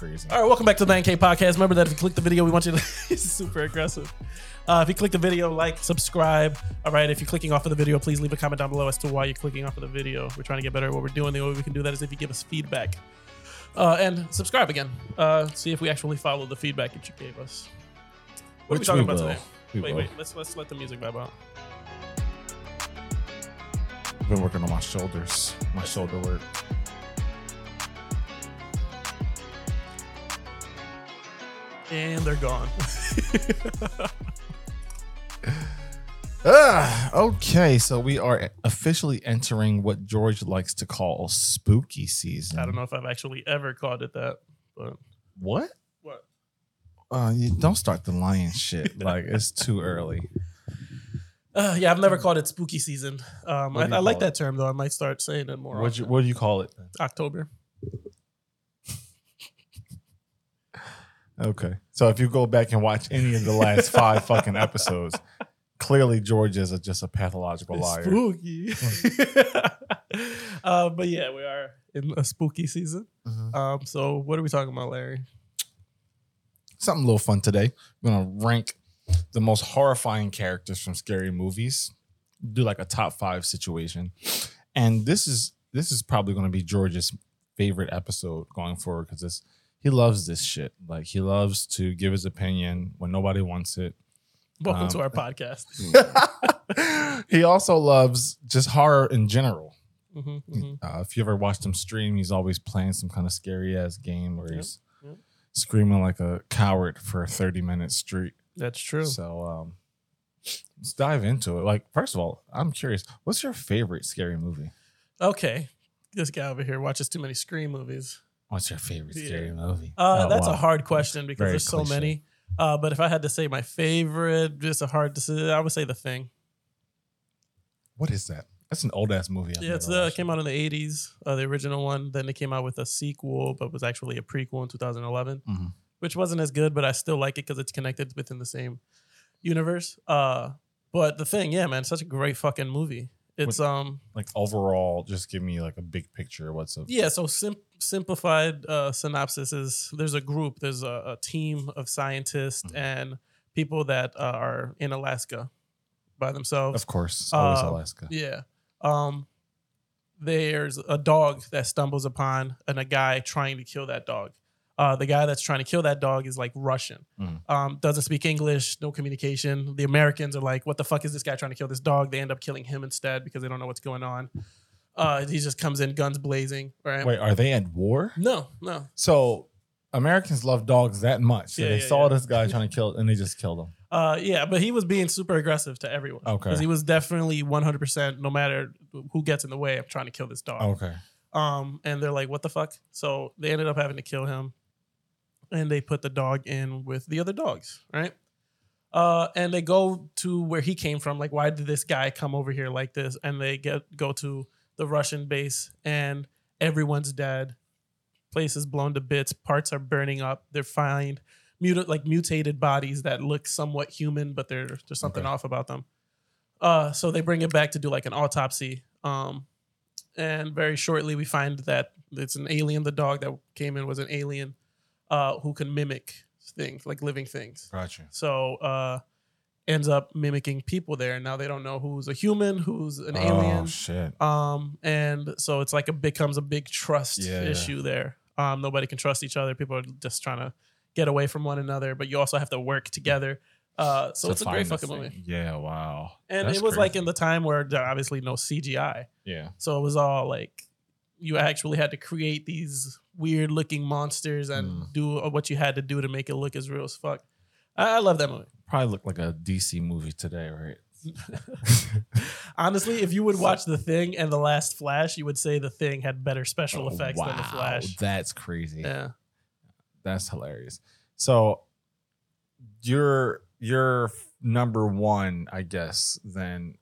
crazy. All right, welcome back to the Mancave Podcast. Remember that if you click the video, we want you to. it's super aggressive. Uh, if you click the video, like, subscribe. All right, if you're clicking off of the video, please leave a comment down below as to why you're clicking off of the video. We're trying to get better at what we're doing. The only way we can do that is if you give us feedback. Uh, and subscribe again. Uh, see if we actually follow the feedback that you gave us. What Which are we we talking about will. today? We wait, will. wait. Let's let's let the music vibe out. I've been working on my shoulders, my shoulder work. And they're gone. Ah, okay, so we are officially entering what George likes to call spooky season. I don't know if I've actually ever called it that, but what. what? Uh, you don't start the lion shit. Like it's too early. Uh, yeah, I've never called it spooky season. Um, I, I like it? that term though. I might start saying it more. What you what do you call it? October. Okay, so if you go back and watch any of the last five fucking episodes, clearly George is a, just a pathological liar. Spooky. uh, but yeah, we are in a spooky season. Mhm. Um, so what are we talking about, Larry? Something a little fun today. We're gonna rank the most horrifying characters from scary movies. Do like a top five situation, and this is this is probably gonna be George's favorite episode going forward because this he loves this shit. Like he loves to give his opinion when nobody wants it. Welcome Um, to our podcast. he also loves just horror in general. Mhm, mhm. Uh, if you ever watched him stream, he's always playing some kind of scary ass game where Yep, he's yep. screaming like a coward for 30 minutes straight. That's true. So um, let's dive into it. Like, first of all, I'm curious, what's your favorite scary movie? Okay, this guy over here watches too many Scream movies. What's your favorite Yeah. scary movie? Uh, Oh, that's a hard question because Very there's so cliche. many. Uh, but if I had to say my favorite, just a hard decision, I would say The Thing. What is that? That's an old ass movie. I've Yeah, it's uh, watched. came out in the '80s, uh, the original one. Then they came out with a sequel, but was actually a prequel in 2011, Mhm. which wasn't as good, but I still like it because it's connected within the same universe. Uh, but the thing, yeah, man, such a great fucking movie. It's um, Like overall, just give me like a big picture. What's a yeah. So sim- simplified uh, synopsis is: there's a group, there's a, a team of scientists Mhm. and people that uh, are in Alaska by themselves. Of course, always Uh, Alaska. Yeah. Um there's a dog that stumbles upon and a guy trying to kill that dog. Uh the guy that's trying to kill that dog is like Russian. Mhm. Um doesn't speak English, no communication. The Americans are like, "What the fuck is this guy trying to kill this dog?" They end up killing him instead because they don't know what's going on. Uh he just comes in guns blazing, right? Wait, are they at war? No, no. So Americans love dogs that much. So Yeah, they yeah, saw yeah. this guy trying to kill and they just killed him. Uh, yeah, but he was being super aggressive to everyone. Okay. because he was definitely 100%. No matter who gets in the way, I'm trying to kill this dog. Okay. Um, and they're like, "What the fuck?" So they ended up having to kill him, and they put the dog in with the other dogs, right? Uh, and they go to where he came from. Like, why did this guy come over here like this? And they get go to the Russian base, and everyone's dead. Place is blown to bits. Parts are burning up. They find muta- like mutated bodies that look somewhat human, but there- there's something Okay. off about them. Uh, so they bring it back to do like an autopsy. Um, and very shortly we find that it's an alien. The dog that came in was an alien uh, who can mimic things like living things. Gotcha. So uh, ends up mimicking people there. And now they don't know who's a human, who's an Oh alien. shit. Um, and so it's like it becomes a big trust Yeah. issue there. Um, nobody can trust each other. People are just trying to get away from one another, but you also have to work together. Uh, so To it's a great fucking thing. movie. Yeah, wow. And That's it was like in the time where there obviously no CGI. Yeah. So it was all like you actually had to create these weird looking monsters and Mm. do what you had to do to make it look as real as fuck. I, I love that movie. Probably look like a DC movie today, right? Honestly, if you would watch The Thing and The Last Flash, you would say The Thing had better special Oh, effects than The Flash. That's crazy. Yeah. That's hilarious. So you're you're number one, I guess, then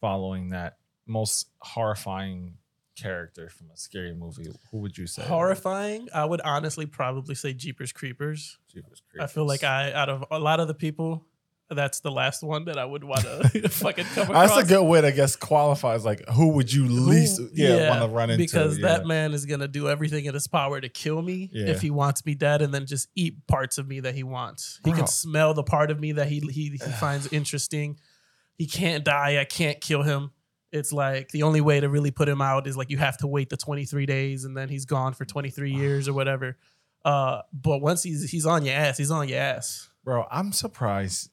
following that most horrifying character from a scary movie. Who would you say? Horrifying. I would honestly probably say Jeepers Creepers. Jeepers Creepers. I feel like I, out of a lot of the people, that's the last one that I would want to fucking come across. That's a good way to guess qualifies. Like, who would you least Who- yeah, want to run into? because yeah. that man is gonna do everything in his power to kill me Yeah. if he wants me dead, and then just eat parts of me that he wants. He can smell the part of me that he he, he finds interesting. He can't die. I can't kill him. It's like the only way to really put him out is like you have to wait the 23 days, and then he's gone for 23 years or whatever. Uh, but once he's he's on your ass, he's on your ass. bro, I'm surprised.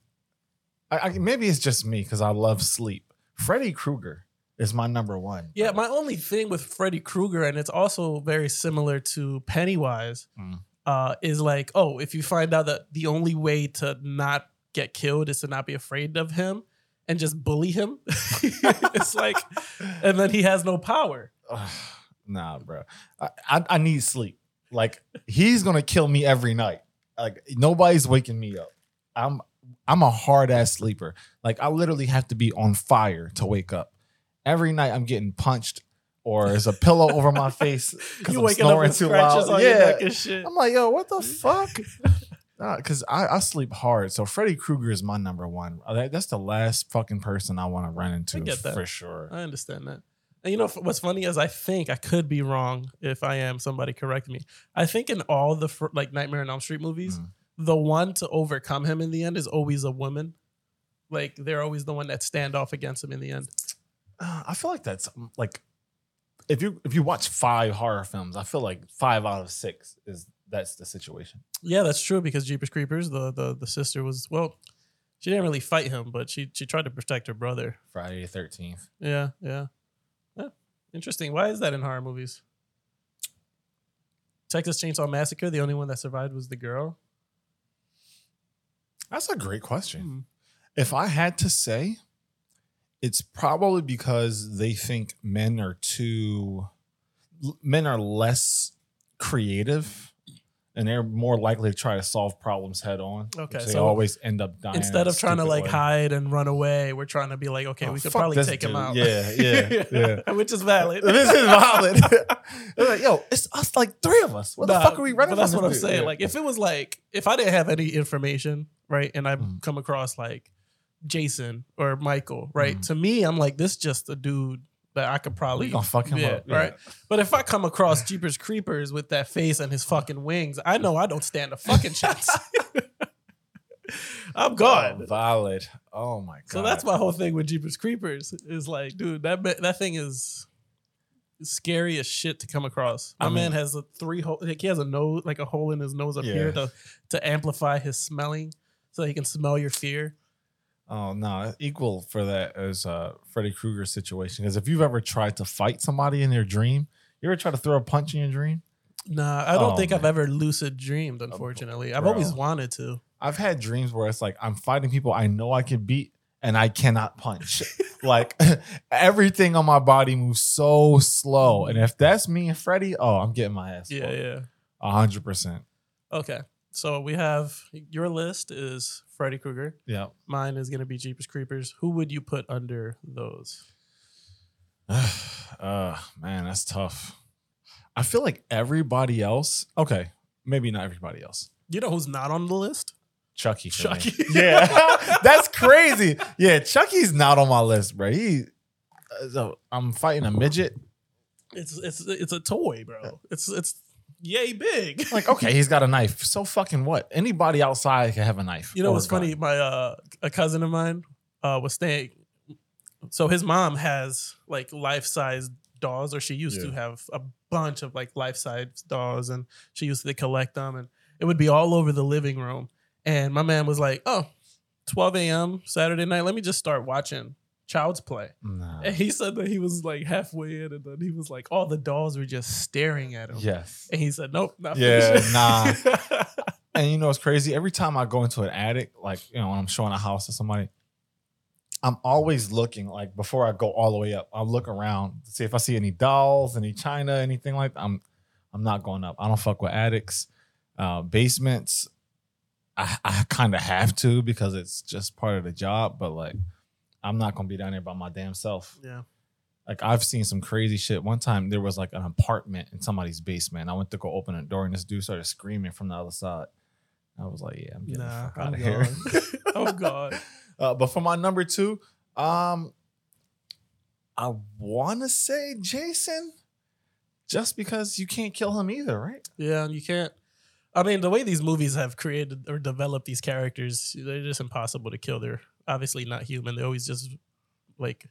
I, I, maybe it's just me because I love sleep. Freddy Krueger is my number one. Yeah, my only thing with Freddy Krueger, and it's also very similar to Pennywise, Mm. uh, is like, oh, if you find out that the only way to not get killed is to not be afraid of him and just bully him, it's like, and then he has no power. Ugh, nah, bro. I, I I need sleep. Like he's gonna kill me every night. Like nobody's waking me up. I'm I'm a hard ass sleeper. Like I literally have to be on fire to wake up. Every night I'm getting punched or there's a pillow over my face because You I'm snoring with too loud. on your Yeah, neck and shit. I'm like, yo, what the fuck? Because I, I sleep hard. So Freddy Krueger is my number one. Uh, that- That's the last fucking person I want to run into get that. for sure. I understand that. And you know what's funny is I think I could be wrong if I am. Somebody correct me. I think in all the fr- like Nightmare on Elm Street movies, Mm. the one to overcome him in the end is always a woman. Like they're always the one that stand off against him in the end. Uh, I feel like that's like if you if you watch five horror films, I feel like five out of six is that's the situation. Yeah, that's true because Jeepers Creepers, the the the sister was well, she didn't really fight him, but she she tried to protect her brother. Friday the Thirteenth. Yeah, yeah. Yeah. Interesting. Why is that in horror movies? Texas Chainsaw Massacre, the only one that survived was the girl. That's a great question. Hmm. If I had to say, it's probably because they think men are too men are less creative and they're more likely to try to solve problems head on. Okay, which they always end up dying. Instead of trying to like way. hide and run away, we're trying to be like, okay, Oh, we could probably take him out. Yeah, yeah, yeah. Which is valid. this is valid. Like, yo, it's us like three of us. What the fuck are we running? But that's what I'm dude? saying. Yeah. Like, if it was like, if I didn't have any information, right, and I Mhm. come across like Jason or Michael, right, Mhm. to me, I'm like, this just a dude that I could probably we gonna fuck him yeah, up, right. But if I come across Jeepers Creepers with that face and his fucking wings, I know I don't stand a fucking chance. I'm Oh, gone. valid. Oh my god. So that's my whole thing with Jeepers Creepers is like, dude, that that thing is scary as shit to come across. My I mean- man has a three hole. Like he has a nose, like a hole in his nose up here to to amplify his smelling, so he can smell your fear. Oh no, equal for that as uh Freddy Krueger situation. Because if you've ever tried to fight somebody in your dream, you ever try to throw a punch in your dream? Nah, I don't Oh, think I've ever lucid dreamed. Unfortunately, I've always wanted to. I've had dreams where it's like I'm fighting people I know I can beat and I cannot punch. like everything on my body moves so slow. And if that's me and Freddy, oh, I'm getting my ass. Yeah, yeah. A hundred percent. Okay, so we have your list is Freddy Krueger. Yeah. Mine is gonna be Jeepers Creepers. Who would you put under those? uh man, that's tough. I feel like everybody else, okay, maybe not everybody else. You know who's not on the list? Chucky. Chucky. Yeah. That's crazy. Yeah, Chucky's not on my list, bro. He uh, so I'm fighting a midget. It's it's it's a toy, bro. It's it's yay big. Like, okay, he's got a knife. So fucking what? Anybody outside can have a knife. You know what's funny? My uh a cousin of mine uh was staying so his mom has like life size dolls, or she used to have a bunch of like life size dolls, and she used to collect them, and it would be all over the living room. And my man was like, "Oh, 12 a.m. Saturday night, let me just start watching Child's Play." And he said that he was like halfway in, and then he was like, all the dolls were just staring at him. Yes. And he said, "Nope, not Yeah, finished." nah. And you know what's crazy? Every time I go into an attic, like you know, when I'm showing a house to somebody, I'm always looking. Like before I go all the way up, I'll look around to see if I see any dolls, any china, anything like that. I'm I'm not going up. I don't fuck with attics, uh, basements. I, I kind of have to because it's just part of the job. But like, I'm not gonna be down there by my damn self. yeah. Like I've seen some crazy shit. One time there was like an apartment in somebody's basement. I went to go open a door and this dude started screaming from the other side. I was like, yeah, I'm getting Nah, the fuck I'm out of here. oh god. Uh, but for my number two, um, I want to say Jason, just because you can't kill him either, right? Yeah, you can't. I mean, the way these movies have created or developed these characters, they're just impossible to kill. They're obviously not human. They always just like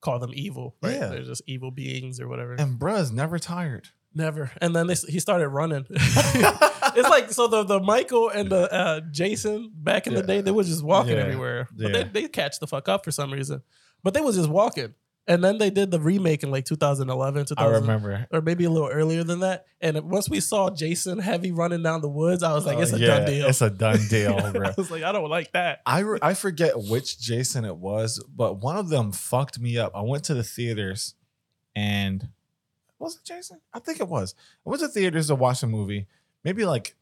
call them evil. Right? Yeah. They're just evil beings or whatever. And bruh's never tired. Never. And then they, he started running. it's like so the the Michael and the uh, Jason back in Yeah. the day they was just walking Yeah. everywhere, but Yeah. they they catch the fuck up for some reason. But they was just walking, and then they did the remake in like 2011, I remember. or maybe a little earlier than that. And once we saw Jason heavy running down the woods, I was like, it's a oh, yeah, done deal. It's a done deal, bro. I was like, I don't like that. I, re- I forget which Jason it was, but one of them fucked me up. I went to the theaters and was it Jason? I think it was. I went to theaters to watch a movie. Maybe like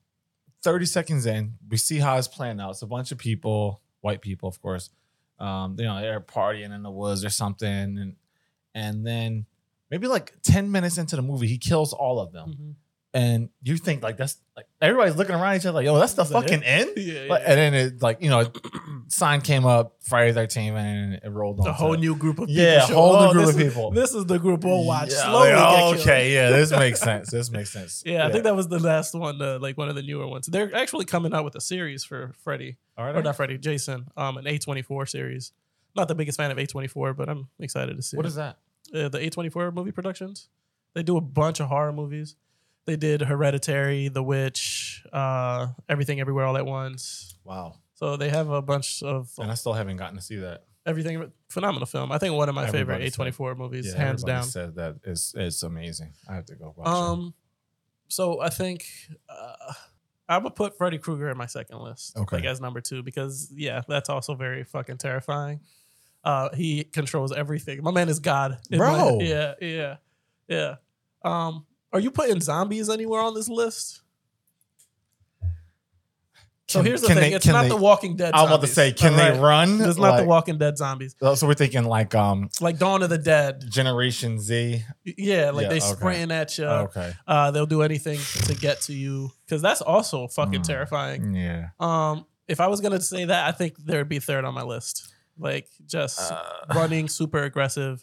30 seconds in, we see how it's playing out. It's a bunch of people, white people, of course. Um, you know, they're partying in the woods or something. And and then maybe like 10 minutes into the movie, he kills all of them. Mhm. And you think like that's like everybody's looking around each other like, yo, that's the Is that fucking end? Yeah, Like, yeah. and then it like you know, sign came up Friday Thirteenth and it rolled on. a whole new group of people. yeah, show- whole new oh, group this of is- people. This is the group we'll watch Yeah, slowly. get killed. okay, yeah, this makes sense. This makes sense. Yeah, I think that was the last one, uh, like one of the newer ones. They're actually coming out with a series for Freddy, All right. or not Freddy, Jason, um, an A24 series. Not the biggest fan of A24, but I'm excited to see. What it. is that? uh, the A24 movie productions? They do a bunch of horror movies. They did Hereditary, The Witch, uh, Everything Everywhere All at Once. Wow. So they have a bunch of And I still haven't gotten to see that. everything. Phenomenal film. I think one of my Everybody favorite A24 movies, hands everybody down. Said that is it's amazing. I have to go watch it. Um, so I think uh, I would put Freddy Krueger in my second list, Okay. like as number two, because yeah, that's also very fucking terrifying. Uh, he controls everything. My man is God, in my- Bro. yeah, yeah, yeah. Um, are you putting zombies anywhere on this list? So Can- here's the can thing: they- it's can not they- the Walking Dead. I was about to zombies, say, can alright? they run? It's not the Like- Walking Dead zombies, So we're thinking like um like Dawn of the Dead. Generation Z. Yeah, like Yeah, they okay. sprinting at you. okay. Uh, they'll do anything to get to you because that's also fucking Mm. terrifying. Yeah. Um, if I was gonna say that, I think there would be third on my list. Like just Uh, running, super aggressive,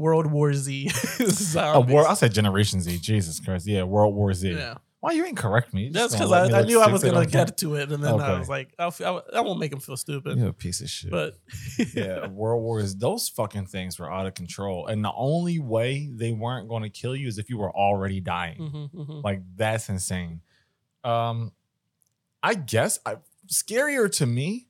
World War Z a war. I said Generation Z. Jesus Christ. Yeah. World War Z. yeah, Why you ain't correct me? You that's because I, I knew I was gonna get to it, and then I was like, I'll, I, I won't make him feel stupid. You're a piece of shit. But yeah, World Wars, those fucking things were out of control. And the only way they weren't going to kill you is if you were already dying. Mhm, mhm. Like that's insane. Um, I guess I, scarier to me.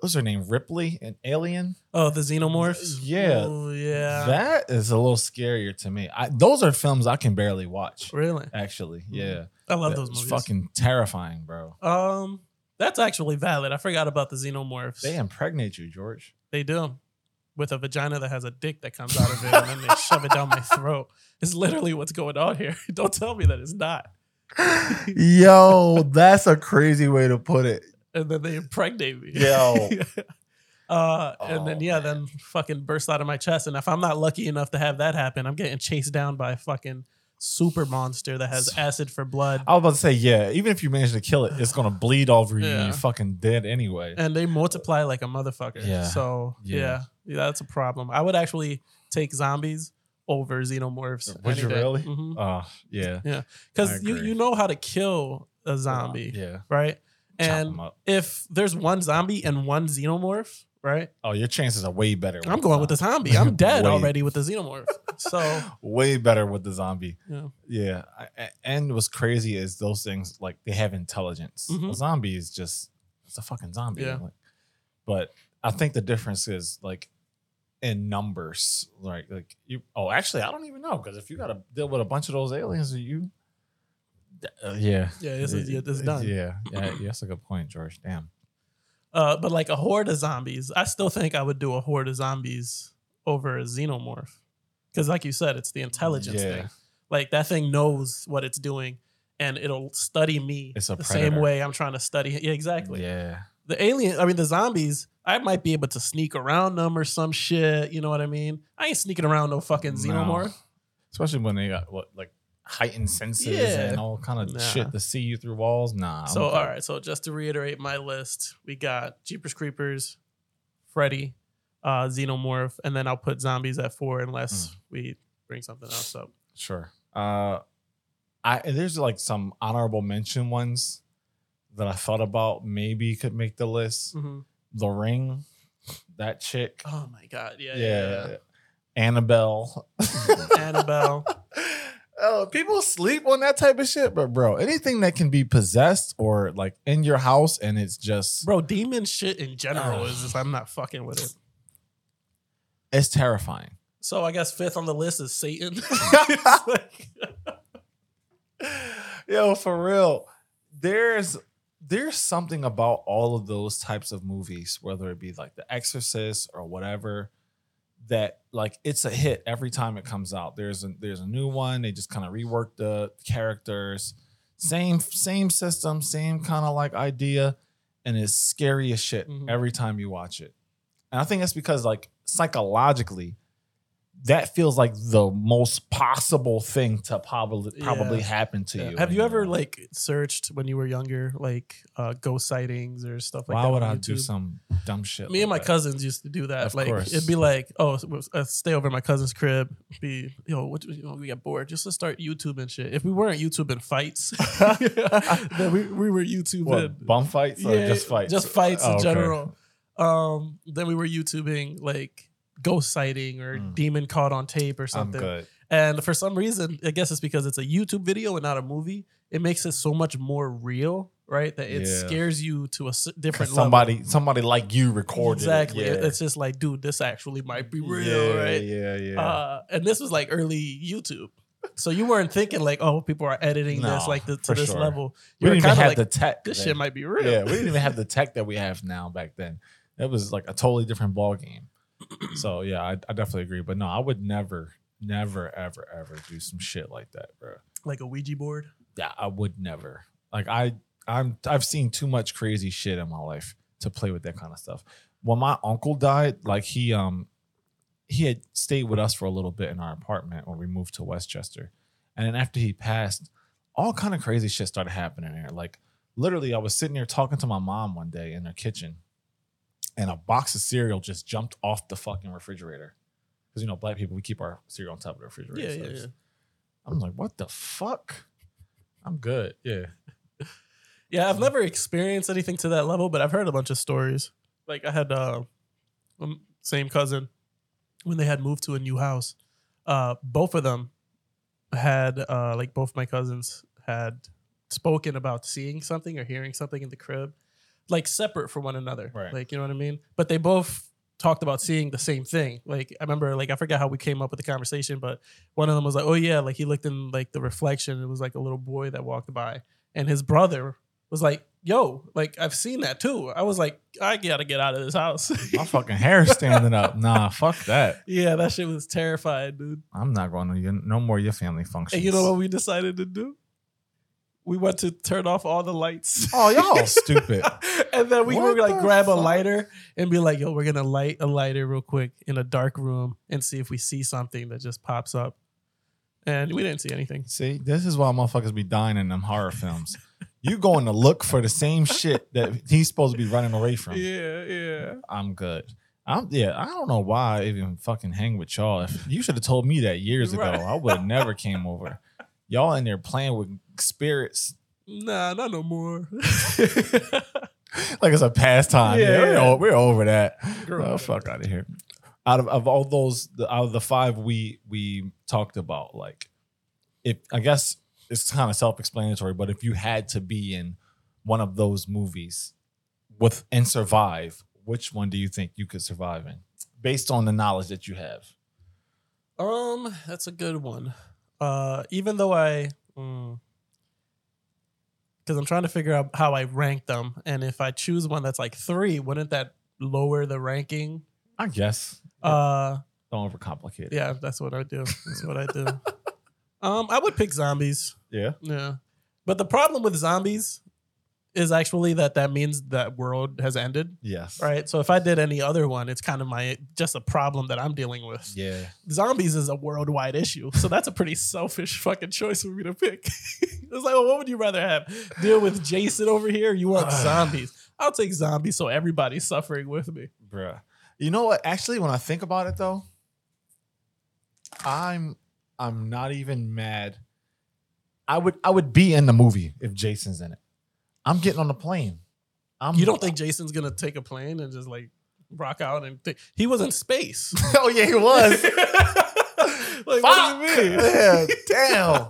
What's her name? Ripley and Alien. oh, the xenomorphs. Yeah. Oh, yeah. That is a little scarier to me. I, those are films I can barely watch. really, Actually, Mhm. yeah, I love That those movies. fucking terrifying, bro. Um, that's actually valid. I forgot about the xenomorphs. They impregnate you, George. They do. With a vagina that has a dick that comes out of it, and then they shove it down my throat. It's literally what's going on here. Don't tell me that it's not. Yo, that's a crazy way to put it. And then they impregnate me. Yo. uh, and then Oh, yeah, man. then fucking burst out of my chest. And if I'm not lucky enough to have that happen, I'm getting chased down by a fucking super monster that has acid for blood. I was about to say, yeah, even if you manage to kill it, it's gonna bleed over you Yeah. you're fucking dead anyway. and they multiply like a motherfucker. Yeah. So Yeah. yeah. yeah, that's a problem. I would actually take zombies over xenomorphs. Would you day. really? Mhm. Oh, yeah. Yeah. because you you know how to kill a zombie, Yeah. right? And if there's one zombie and one xenomorph, right? Oh, your chances are way better. I'm going with the zombie. I'm dead Way- already with the xenomorph. So Way better with the zombie. yeah, Yeah. I- I- And what's crazy is those things like they have intelligence. Mhm. A zombie is just it's a fucking zombie. Yeah. Like, but I think the difference is like in numbers. Like like you oh actually I don't even know because if you gotta deal with a bunch of those aliens, you uh, yeah. Yeah, this is- yeah, this done. Yeah, yeah, that's a good point, George. Damn. uh, but like a horde of zombies, I still think I would do a horde of zombies over a xenomorph, because like you said, it's the intelligence Yeah. thing. Like that thing knows what it's doing, and it'll study me It's the predator. same way I'm trying to study. Yeah, exactly. Yeah. the alien, I mean, the zombies, I might be able to sneak around them or some shit. You know what I mean? I ain't sneaking around no fucking No. xenomorph. Especially when they got what like heightened senses Yeah. and all kind of Nah. shit to see you through walls. Nah. So all right, so just to reiterate my list, we got Jeepers Creepers, Freddy, uh, Xenomorph, and then I'll put zombies at four unless Mm. we bring something else up. Sure. Uh, I there's like some honorable mention ones that I thought about maybe could make the list. Mhm. The Ring, that chick. Oh my god, yeah, yeah. yeah, yeah. Annabelle. Annabelle. Oh, people sleep on that type of shit, but bro, anything that can be possessed or like in your house and it's just Bro, demon shit in general is just I'm not fucking with it. it's terrifying. So I guess fifth on the list is Satan. It's like- Yo, for real. There's there's something about all of those types of movies, whether it be like The Exorcist or whatever, that like it's a hit every time it comes out. There's a there's a new one. They just kind of rework the characters. Same same system, same kind of like idea, and it's scary as shit Mhm. every time you watch it. And I think that's because like psychologically, that feels like the most possible thing to probably probably Yeah. happen to Yeah. you. Have you ever life. like searched when you were younger, like uh, ghost sightings or stuff like Why that? Why would I do some dumb shit? Me like and my that? cousins used to do that. Of like course. it'd be like, oh, uh, stay over at my cousin's crib. Be yo, what, you know, we got bored. Just to start YouTube and shit. If we weren't YouTube YouTubing fights, then we, we were YouTubing What, bum fights or just fights? Just fights Oh, in okay. general. Um, then we were YouTubing like ghost sighting or Mm. demon caught on tape or something. And for some reason, I guess it's because it's a YouTube video and not a movie. It makes it so much more real, right? That it Yeah. scares you to a different Somebody, level. somebody like you recorded Exactly. It. It- It's just like, dude, this actually might be real, yeah, right? Yeah, yeah. Uh, and this was like early YouTube. So you weren't thinking like, oh, people are editing this like the, to this sure. level. You were didn't even kind of have like, the tech. this then. shit might be real. Yeah, we didn't even have the tech that we have now back then. It was like a totally different ball game. So yeah, I, I definitely agree. But no, I would never, never, ever, ever do some shit like that, bro. like a Ouija board. Yeah, I would never. Like I, I'm, I've seen too much crazy shit in my life to play with that kind of stuff. When my uncle died, like he, um, he had stayed with us for a little bit in our apartment when we moved to Westchester, and then after he passed, all kind of crazy shit started happening there. Like literally, I was sitting there talking to my mom one day in her kitchen, and a box of cereal just jumped off the fucking refrigerator. Because you know, black people we keep our cereal on top of the refrigerator. Yeah, so yeah, yeah. I'm like, what the fuck? I'm good. Yeah. Yeah, I've never experienced anything to that level, but I've heard a bunch of stories. Like I had uh um, same cousin when they had moved to a new house. Uh both of them had uh like both my cousins had spoken about seeing something or hearing something in the crib like separate from one another. Right. Like you know what I mean? But they both talked about seeing the same thing. Like I remember like I forgot how we came up with the conversation, but one of them was like, "Oh yeah, like he looked in like the reflection. It was like a little boy that walked by." And his brother was like, "Yo, like I've seen that too." I was like, "I got to get out of this house." My fucking hair standing up. Nah, fuck that. yeah, that shit was terrifying, dude. I'm not going to no more your family functions. And you know what we decided to do? We went to turn off all the lights. Oh, y'all stupid. and then we What were like grab a lighter and be like, yo, we're gonna light a lighter real quick in a dark room and see if we see something that just pops up. And we didn't see anything. See, this is why motherfuckers be dying in them horror films. You going to look for the same shit that he's supposed to be running away from. Yeah, yeah. I'm good. I'm yeah. I don't know why I even fucking hang with y'all. If you should have told me that years ago, Right. I would have never came over. Y'all in there playing with spirits Nah, not no more. like it's a pastime. Yeah, Yeah. we're, o- we're over that. Girl. Oh, fuck out of here. Out of, of all those, the, out of the five we we talked about, like, if I guess it's kind of self explanatory, but if you had to be in one of those movies with and survive, which one do you think you could survive in, based on the knowledge that you have? Um, that's a good one. Uh, even though I, because I'm trying to figure out how I rank them, and if I choose one that's like three, wouldn't that lower the ranking? I guess. Uh, Don't overcomplicate it. yeah, that's what I do. That's what I do. um, I would pick zombies. Yeah. Yeah, but the problem with zombies is actually that that means that world has ended, Yes. right? So if I did any other one, it's kind of my just a problem that I'm dealing with. Yeah. Zombies is a worldwide issue, so that's a pretty selfish fucking choice for me to pick. it's like, well, what would you rather have? Deal with Jason over here? You want zombies? I'll take zombies, so everybody's suffering with me. Bruh. You know what? Actually, when I think about it though, I'm I'm not even mad. I would I would be in the movie if Jason's in it. I'm getting on the plane. I'm You don't think Jason's gonna take a plane and just like rock out and think he was in space? oh yeah, he was. like, Fuck. what do you mean? Yeah, damn.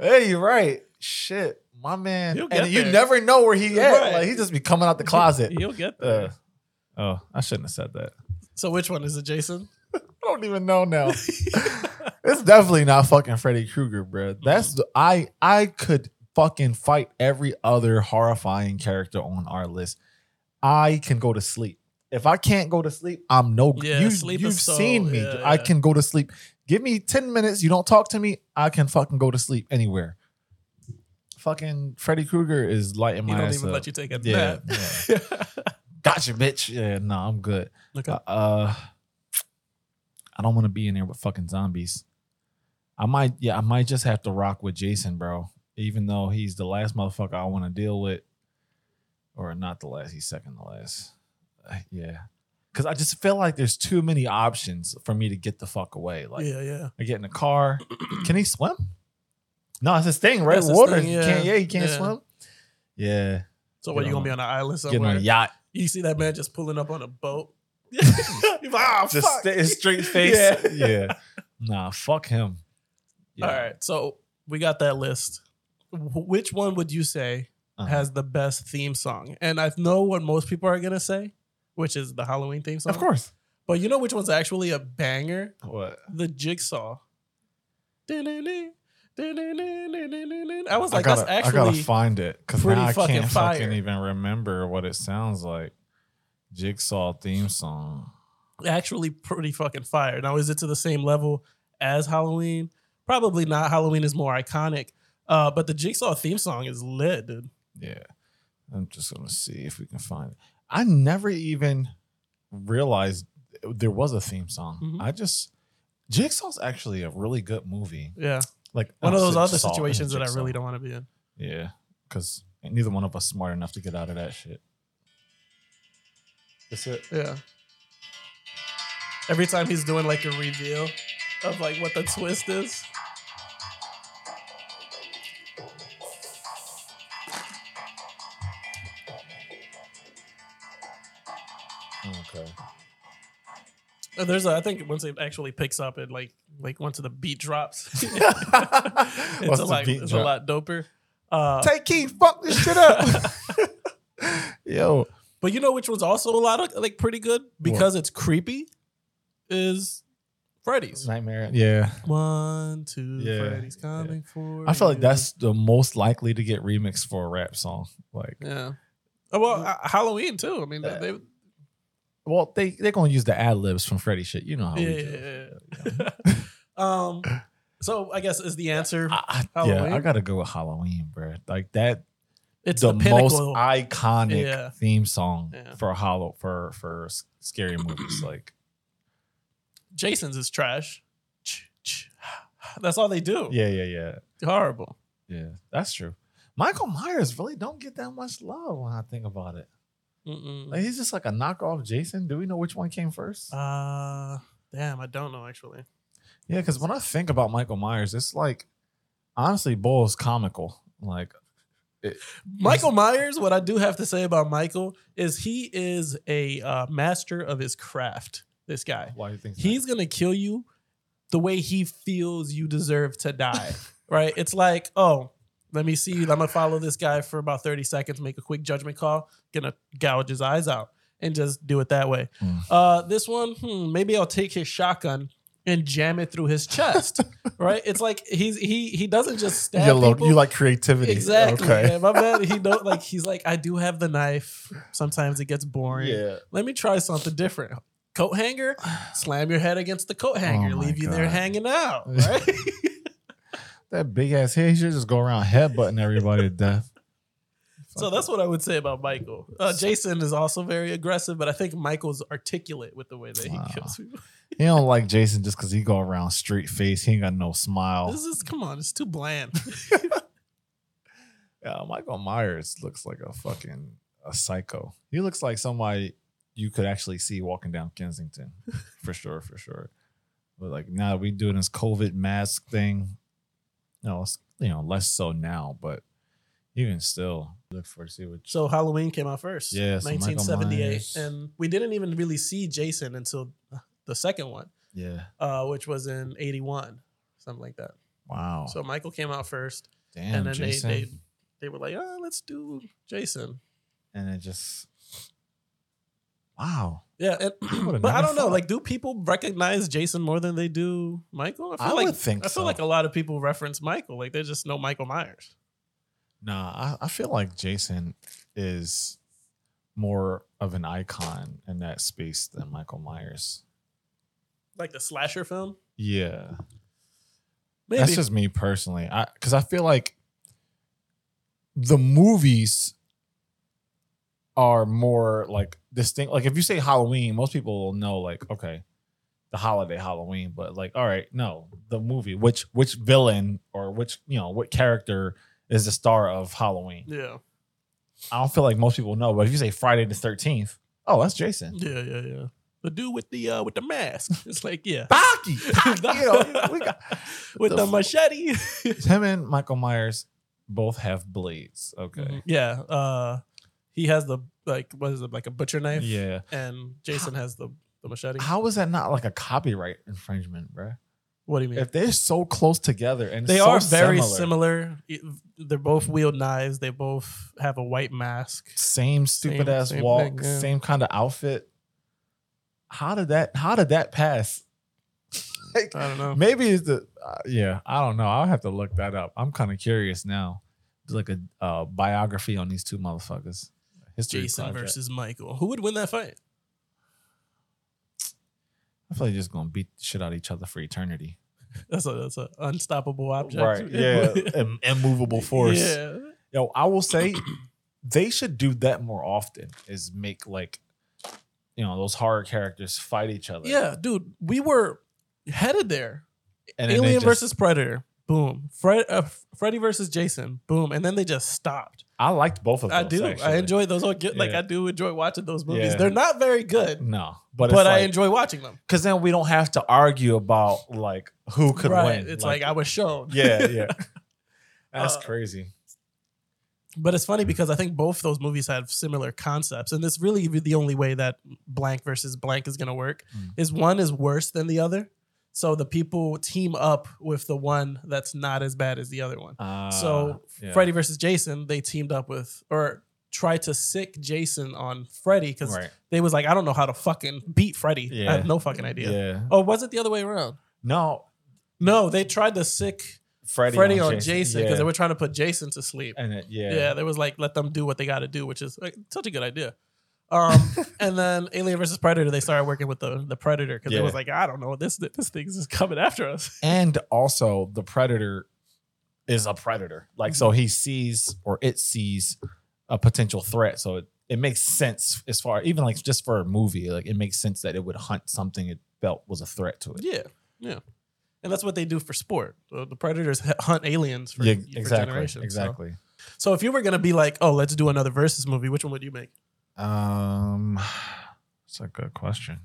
hey, you're right. Shit. My man. He'll And you there. never know where he at. Right. Like he just be coming out the closet. He'll get there. Uh, oh, I shouldn't have said that. so which one is it, Jason? I don't even know now. it's definitely not fucking Freddy Krueger, bro. That's the, I I could fucking fight every other horrifying character on our list. I can go to sleep. If I can't go to sleep, I'm no Yeah, you, you've so- seen me. yeah, I yeah. can go to sleep. Give me 10 minutes, you don't talk to me, I can fucking go to sleep anywhere. Fucking Freddy Krueger is lighting He my don't ass even up. let you take a Yeah, nap. Gotcha, bitch. Yeah, no, I'm good. okay. Uh, I don't want to be in there with fucking zombies. I might, yeah, I might just have to rock with Jason, bro. Even though he's the last motherfucker I want to deal with, or not the last, he's second to last. Uh, yeah, because I just feel like there's too many options for me to get the fuck away. Like, yeah, yeah. I get in the car. Can he swim? No, it's his thing, right? That's Water. thing, He yeah. can't. Yeah, he can't Yeah. swim. Yeah, So what you gonna be on an island somewhere? Get on a yacht. You see that man just pulling up on a boat. He's like, ah, Just fuck. his straight face. Yeah. yeah. Nah, fuck him. Yeah. All right, so we got that list. Wh- Which one would you say Uh-huh. has the best theme song? And I know what most people are gonna say, which is the Halloween theme song. Of course. But you know which one's actually a banger? What? The Jigsaw. I was like, I gotta, that's I gotta actually find it because now I can't fire. fucking even remember what it sounds like. Jigsaw theme song. actually pretty fucking fire. Now, is it to the same level as Halloween? Probably not. Halloween is more iconic. Uh, but the Jigsaw theme song is lit, dude. Yeah. I'm just gonna see if we can find it. I never even realized there was a theme song. Mhm. I just Jigsaw's actually a really good movie. Yeah. Like One of those other situations that I really don't want to be in. Yeah, because neither one of us smart enough to get out of that shit. That's it. Yeah. Every time he's doing like a reveal of like what the twist is. There's a, I think once it actually picks up, it like like once the beat drops, it's a lot beat it's drop? a lot doper. Uh, Take key, fuck this shit up. Yo, But you know which one's also a lot of like pretty good because it's creepy is Freddy's. nightmare. Yeah, One, two, Yeah, Freddy's coming for I feel like that's the most likely to get remixed for a rap song. Like, yeah. Oh, well, uh, Halloween too. I mean, Yeah. they, well, they they're gonna use the ad libs from Freddy shit. You know how we do. yeah, yeah. um. So I guess is the answer. I, I- yeah, I gotta go with Halloween, bro. Like that, It's the, the, most iconic Yeah. theme song Yeah. for Hollow for for scary movies. Like, Jason's is trash. That's all they do. yeah, yeah, yeah. Horrible. Yeah, that's true. Michael Myers really don't get that much love when I think about it. Mm-mm. Like he's just like a knockoff Jason. Do we know which one came first? Uh, damn, I don't know actually. yeah, because when I think about Michael Myers, it's like honestly, Bull is comical. Like, Michael Myers, what I do have to say about Michael is he is a uh, master of his craft. This guy, why do you think that? he's gonna kill you the way he feels you deserve to die. right? It's like, oh, let me see. I'm gonna follow this guy for about 30 seconds, make a quick judgment call, gonna gouge his eyes out, and just do it that way. Mm. Uh, this one, hmm, maybe I'll take his shotgun and jam it through his chest. right? It's like he's he he doesn't just stab you, people. you like creativity. Exactly. Okay. man. My man, he don't like he's like, I do have the knife. Sometimes it gets boring. Yeah. Let me try something different. Coat hanger, slam your head against the coat hanger, Oh leave you there hanging out. Right? That big ass head, he should just go around headbutting everybody to death. So that's what I would say about Michael. Uh, Jason is also very aggressive, but I think Michael's articulate with the way that he kills people. he don't like Jason just because he go around straight face. He ain't got no smile. This is come on, it's too bland. Yeah, Michael Myers looks like a fucking a psycho. He looks like somebody you could actually see walking down Kensington, for sure, for sure. But like now we doing this COVID mask thing. No, it's you know less so now, but even still, look for to see what. So Halloween came out first. Yeah, so 1978, Myers. and we didn't even really see Jason until the second one, Yeah. uh, which was in 81, something like that. Wow. So Michael came out first, Damn, and then Jason. they they they were like, "Oh, let's do Jason." and it just. Wow. Yeah, and, but I don't know. Like, do people recognize Jason more than they do Michael? I feel I like would think I feel so. like a lot of people reference Michael. Like, they just know Michael Myers. Nah, I, I feel like Jason is more of an icon in that space than Michael Myers. Like the slasher film. Yeah. Maybe. That's just me personally. I because I feel like the movies are more like distinct. Like if you say Halloween, most people will know like okay, the holiday Halloween, but like all right, no, the movie. Which which villain or which you know what character is the star of Halloween? yeah, I don't feel like most people know. But if you say Friday the Thirteenth, oh, that's Jason. yeah, yeah, yeah. The dude with the uh with the mask. It's like yeah, Baki, you know, we got with the, the- machete. him and Michael Myers both have blades. Okay. yeah. Uh, he has the like what is it like a butcher knife? Yeah. And Jason has the the machete. How is that not like a copyright infringement, bruh? What do you mean? If they're so close together and they so are very similar, similar. They're both wield knives. They both have a white mask. same stupid Same- ass same walk, thing, yeah. same kind of outfit. How did that? How did that pass? Like, I don't know. maybe it's the uh, yeah. I don't know. I'll have to look that up. I'm kind of curious now. There's like a uh, biography on these two motherfuckers. History Jason project. versus Michael. Who would win that fight? I feel like they're just gonna beat the shit out of each other for eternity. That's a that's a unstoppable object. Right? Yeah, Im- immovable force. Yeah. Yo, I will say they should do that more often. Is make like you know those horror characters fight each other. Yeah, dude, we were headed there. and Alien just- versus Predator. Boom. Fred, uh, Freddy versus Jason. Boom. And then they just stopped. I liked both of those. I do. I enjoy those. Like Yeah. I do enjoy watching those movies. Yeah. They're not very good, No, but but, it's I like, enjoy watching them. because then we don't have to argue about like who could right. win. It's like, I was shown. yeah, yeah. That's Uh, crazy. But it's funny because I think both those movies have similar concepts, and this really the only way that blank versus blank is going to work Mm. is one is worse than the other. So the people team up with the one that's not as bad as the other one. Uh, so yeah. Freddy versus Jason, they teamed up with or tried to sic Jason on Freddy because right? they was like, I don't know how to fucking beat Freddy. I have no fucking idea. Yeah. Oh, was it the other way around? No, No, they tried to sic Freddy, Freddy on Jason because yeah. they were trying to put Jason to sleep. and it, yeah, Yeah. they was like, let them do what they got to do, which is like, such a good idea. Um, and then Alien versus Predator, they started working with the the Predator because Yeah. it was like, I don't know, this this thing's just coming after us. and also the predator is a predator like so Mm-hmm. he sees or it sees a potential threat so it, it makes sense as far even like just for a movie like it makes sense that it would hunt something it felt was a threat to it Yeah, yeah, and that's what they do for sport. The, the Predators h- hunt aliens for, yeah for exactly generations. so. exactly So. if you were gonna be like, oh, let's do another versus movie, which one would you make? Um that's a good question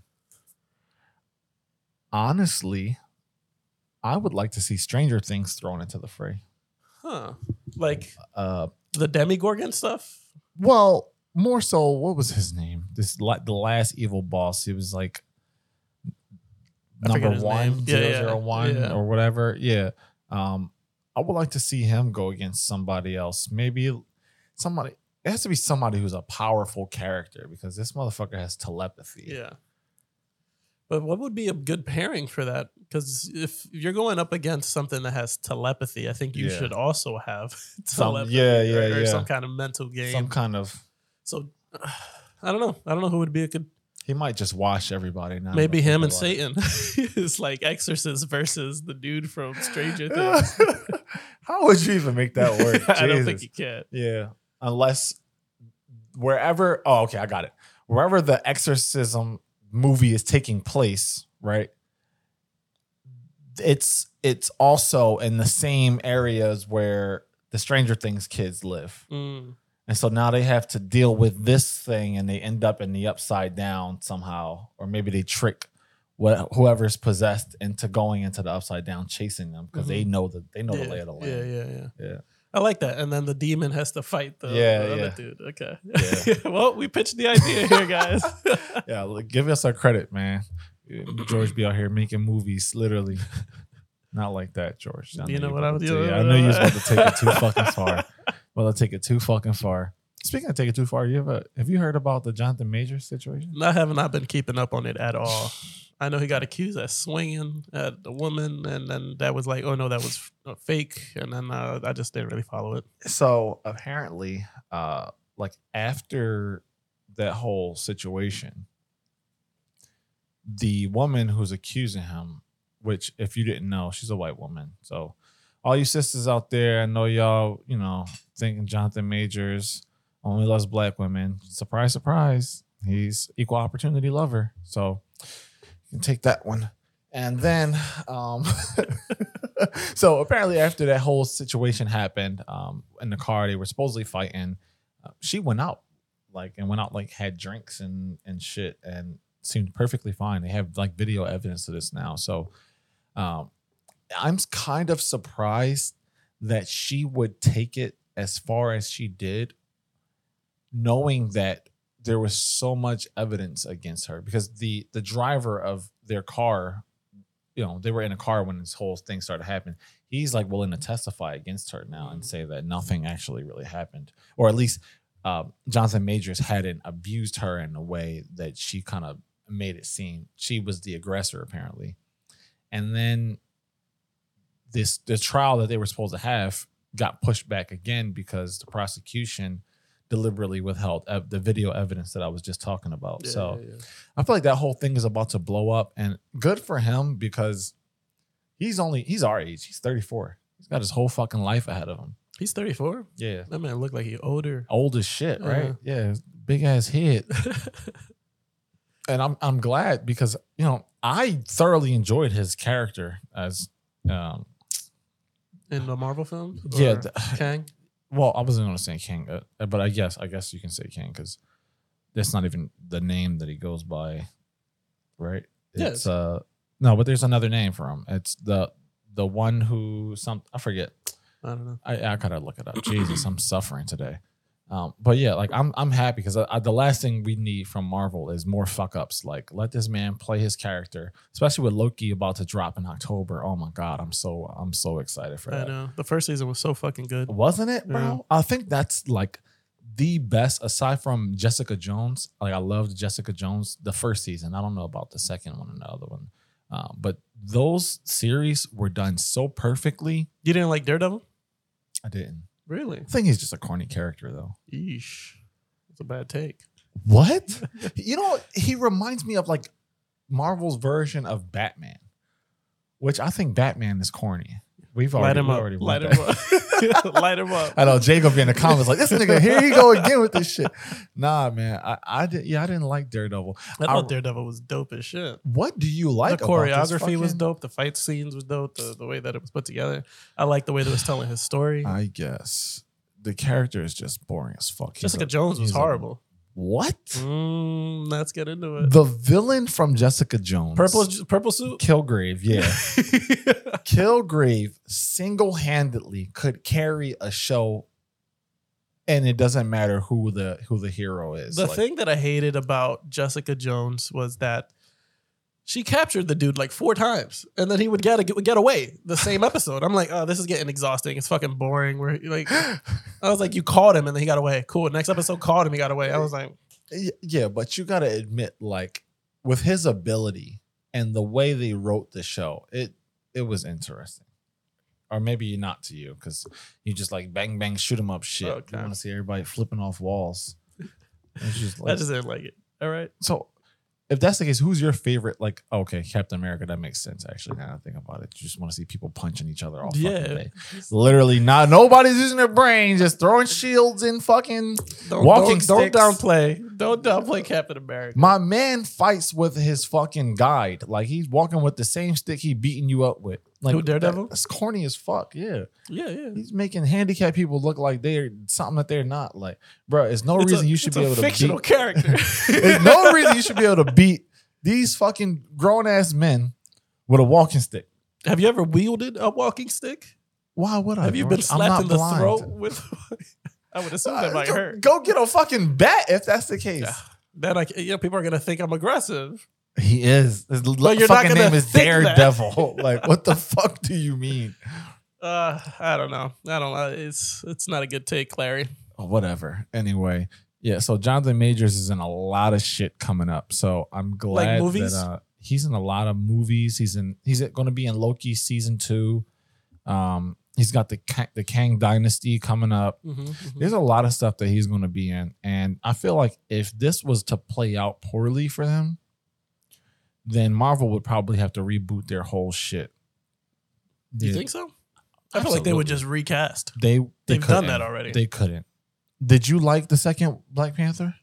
honestly i would like to see stranger things thrown into the fray Huh? Like uh the Demogorgon stuff? Well, more so, what was his name? This like the last evil boss. He was like number one. Yeah, zero yeah, zero one, yeah. or whatever. Yeah. Um, I would like to see him go against somebody else. Maybe somebody. It has to be somebody who's a powerful character because this motherfucker has telepathy. Yeah. But what would be a good pairing for that? Because if you're going up against something that has telepathy, I think you Yeah. should also have Some- telepathy yeah, or, yeah, or yeah. some kind of mental game. Some kind of. so I don't know. I don't know who would be a good. He might just wash everybody now. Maybe him and it. Satan. it's like Exorcist versus the dude from Stranger Things. How would you even make that work? I don't think you can. Yeah. Unless wherever. Oh, okay, I got it. Wherever the exorcism movie is taking place, right? It's it's also in the same areas where the Stranger Things kids live. Mm. And so now they have to deal with this thing and they end up in the upside down somehow. Or maybe they trick what whoever's possessed into going into the upside down chasing them because they know that they know yeah. the lay of the land yeah, land. yeah, yeah, Yeah. I like that. And then the demon has to fight the, Yeah, the other dude. Okay. Yeah. well, we pitched the idea here, guys. Yeah, look, give us our credit, man. George be out here making movies, literally. Not like that, George. I You know you what I'm to doing? I know you was about to take it too fucking far. Well, I'll take it too fucking far. Speaking of take it too far, you ever have you heard about the Jonathan Major situation? I have not been keeping up on it at all. I know he got accused of swinging at the woman, and then that was like, oh no, that was uh, fake. And then uh, I just didn't really follow it. so apparently uh like after that whole situation the woman who's accusing him which if you didn't know she's a white woman so all you sisters out there i know y'all you know thinking jonathan majors only loves black women. Surprise surprise. He's equal opportunity lover. So you can take that one. And then um so apparently after that whole situation happened um in the car they were supposedly fighting uh, she went out like and went out like had drinks and and shit and seemed perfectly fine. They have like video evidence of this now. So um i'm kind of surprised that she would take it as far as she did knowing that there was so much evidence against her because the the driver of their car you know they were in a car when this whole thing started happening. He's like willing to testify against her now and Mhm. say that nothing actually really happened. Or at least uh, jonathan majors hadn't abused her in a way that she kind of made it seem. She was the aggressor apparently. And then this the trial that they were supposed to have got pushed back again because the prosecution deliberately withheld ev- the video evidence that I was just talking about. Yeah, so yeah, yeah. I feel like that whole thing is about to blow up, and good for him because he's only he's our age. He's 34. He's got his whole fucking life ahead of him. he's 34. Yeah, That man looked like he older. old as shit, right? Yeah, big ass head, and I'm I'm glad because you know I thoroughly enjoyed his character as um in the Marvel films. yeah. Or th- Kang. Well, I wasn't gonna say King, uh, but I guess I guess you can say King because that's not even the name that he goes by, right? Yeah, It's uh no, but there's another name for him. It's the the one who some I forget. I don't know. I I gotta look it up. Jesus, I'm suffering today. Um, but yeah, like I'm I'm happy because I, I, the last thing we need from Marvel is more fuck ups. Like let this man play his character, especially with Loki about to drop in October. Oh my god, I'm so I'm so excited for I that. know. The first season was so fucking good. Wasn't it, bro? Yeah. I think that's like the best aside from Jessica Jones. Like I loved Jessica Jones the first season. I don't know about the second one and the other one. Uh, but those series were done so perfectly. You didn't like Daredevil? I didn't. Really? I think he's just a corny character though. Yeesh. It's a bad take. What? you know, he reminds me of like Marvel's version of Batman, which I think Batman is corny. We've already, Light him up. Light him up. Light him up. I know Jacob in the comments like this nigga. Here he go again with this shit. Nah, man. I, I did. Yeah, I didn't like Daredevil. I I- thought Daredevil was dope as shit. What do you like? the choreography was dope. The fight scenes was dope. The, the way that it was put together. I like the way that it was telling his story. I guess the character is just boring as fuck. Jessica a- Jones was horrible. What? Mm, let's get into it. The villain from Jessica Jones, Purple purple suit. Kilgrave. Yeah, Kilgrave single handedly could carry a show, and it doesn't matter who the who the hero is. the Like, thing that I hated about Jessica Jones was that she captured the dude like four times, and then he would get get, get away the same episode. I'm like, oh, this is getting exhausting. It's fucking boring. Where like, I was like, you caught him, and then he got away. Cool. Next episode, caught him, he got away. I was like, Yeah, but you got to admit, like, with his ability and the way they wrote the show, it it was interesting. Or maybe not to you, because you just like bang bang shoot 'em up shit. Okay. You want to see everybody flipping off walls. It's just I just didn't like it. All right. so if that's the case, who's your favorite? Like, oh, okay, Captain America. That makes sense. Actually, now I think about it, you just want to see people punching each other all fucking Yeah. day. Literally, not nobody's using their brain, just throwing shields and fucking. Don't, Walking don't, don't downplay. Don't downplay Captain America. My man fights with his fucking guide. Like he's walking with the same stick he beating you up with. Like Who, Daredevil? That's corny as fuck. Yeah, yeah, yeah. he's making handicapped people look like they're something that they're not. Like, bro, it's no It's reason a- you should be able to fictional beat. character. There's no reason you should be able to beat these fucking grown ass men with a walking stick. Have you ever wielded a walking stick? Why would I? Have you bro? been I'm slapped in the blind. throat with? I would assume that Uh, might go, hurt. go get a fucking bat if that's the case. Yeah. Then I, you know, people are gonna think I'm aggressive. He is. His But you're not fucking gonna name is. Daredevil. like, what the fuck do you mean? Uh, I don't know. I don't know. It's it's not a good take, Larry. Oh, whatever. Anyway, yeah. So Jonathan Majors is in a lot of shit coming up. So I'm glad movies? that uh, he's in a lot of movies. He's in. He's going to be in Loki season two. Um, he's got the the Kang Dynasty coming up. Mm-hmm, There's a lot of stuff that he's going to be in, and I feel like if this was to play out poorly for them, then Marvel would probably have to reboot their whole shit. Do you think so? I feel like they would just recast. They they They've done couldn't. that already. They couldn't. Did you like the second Black Panther?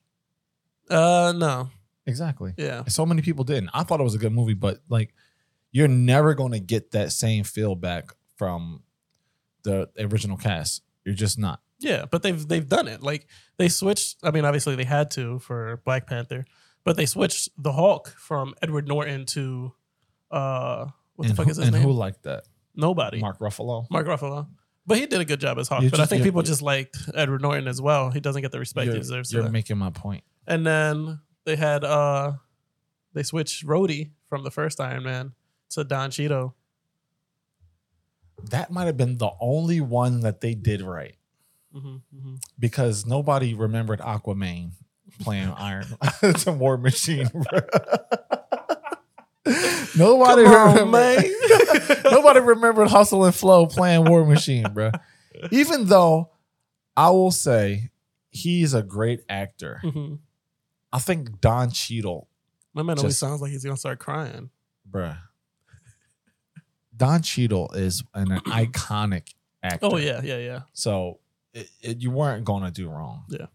Uh, no. Exactly. Yeah. So many people didn't. I thought it was a good movie, but like, you're never going to get that same feel back from the original cast. You're just not. Yeah, but they've they've done it. Like they switched. I mean, obviously they had to for Black Panther, but they switched the Hulk from Edward Norton to uh, what the fuck who, is his and name? who liked that? Nobody. Mark. Ruffalo. Mark Ruffalo. But he did a good job as Hulk. You but I think people just liked Edward Norton as well. He doesn't get the respect he You're, deserves. you're making my point. And then they had uh, they switched Rhodey from the first Iron Man to Don Cheadle. That might have been the only one that they did right hmm hmm because nobody remembered Aquaman playing Iron it's a War Machine. bro. nobody Come on, remembered- man. Nobody remembered Hustle and Flow playing War Machine, bro. Even though I will say he's a great actor, hmm I think Don Cheadle, My man always sounds like he's gonna start crying. bruh. Don Cheadle is an, iconic actor. Oh yeah, yeah, yeah. So it, it, you weren't going to do wrong. Yeah.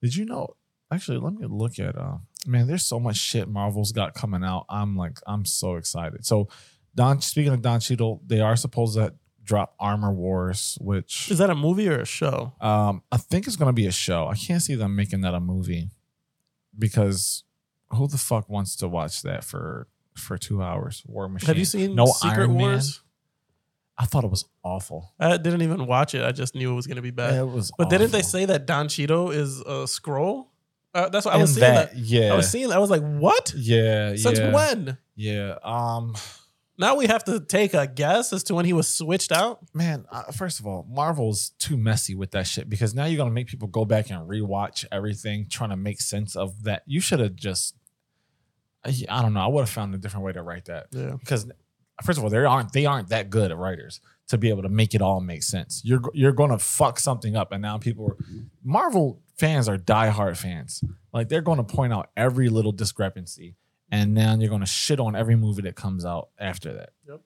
Did you know? Actually, let me look at. Uh, man, there's so much shit Marvel's got coming out. I'm like, I'm so excited. So, Don. Speaking of Don Cheadle, they are supposed to drop Armor Wars, which Is that a movie or a show? um, I think it's going to be a show. I can't see them making that a movie because who the fuck wants to watch that for for two hours? War Machine. Have you seen No Secret Iron Man? Wars? I thought it was awful. I didn't even watch it. I just knew it was gonna be bad. It was. but didn't they awful. say that Don Cheadle is a Skrull? Uh, that's what I And was seeing. That, that, Yeah. I was seeing. that. I was like, what? Yeah, Since yeah, when? Yeah. Um, Now we have to take a guess as to when he was switched out. man. Uh, first of all, Marvel's too messy with that shit because now you're gonna make people go back and rewatch everything, trying to make sense of that. You should have just. I I don't know. I would have found a different way to write that Yeah. because, first of all, they aren't they aren't that good at writers to be able to make it all make sense. You're you're gonna fuck something up, and now people are Marvel fans are diehard fans. Like they're going to point out every little discrepancy, and then you're going to shit on every movie that comes out after that. Yep.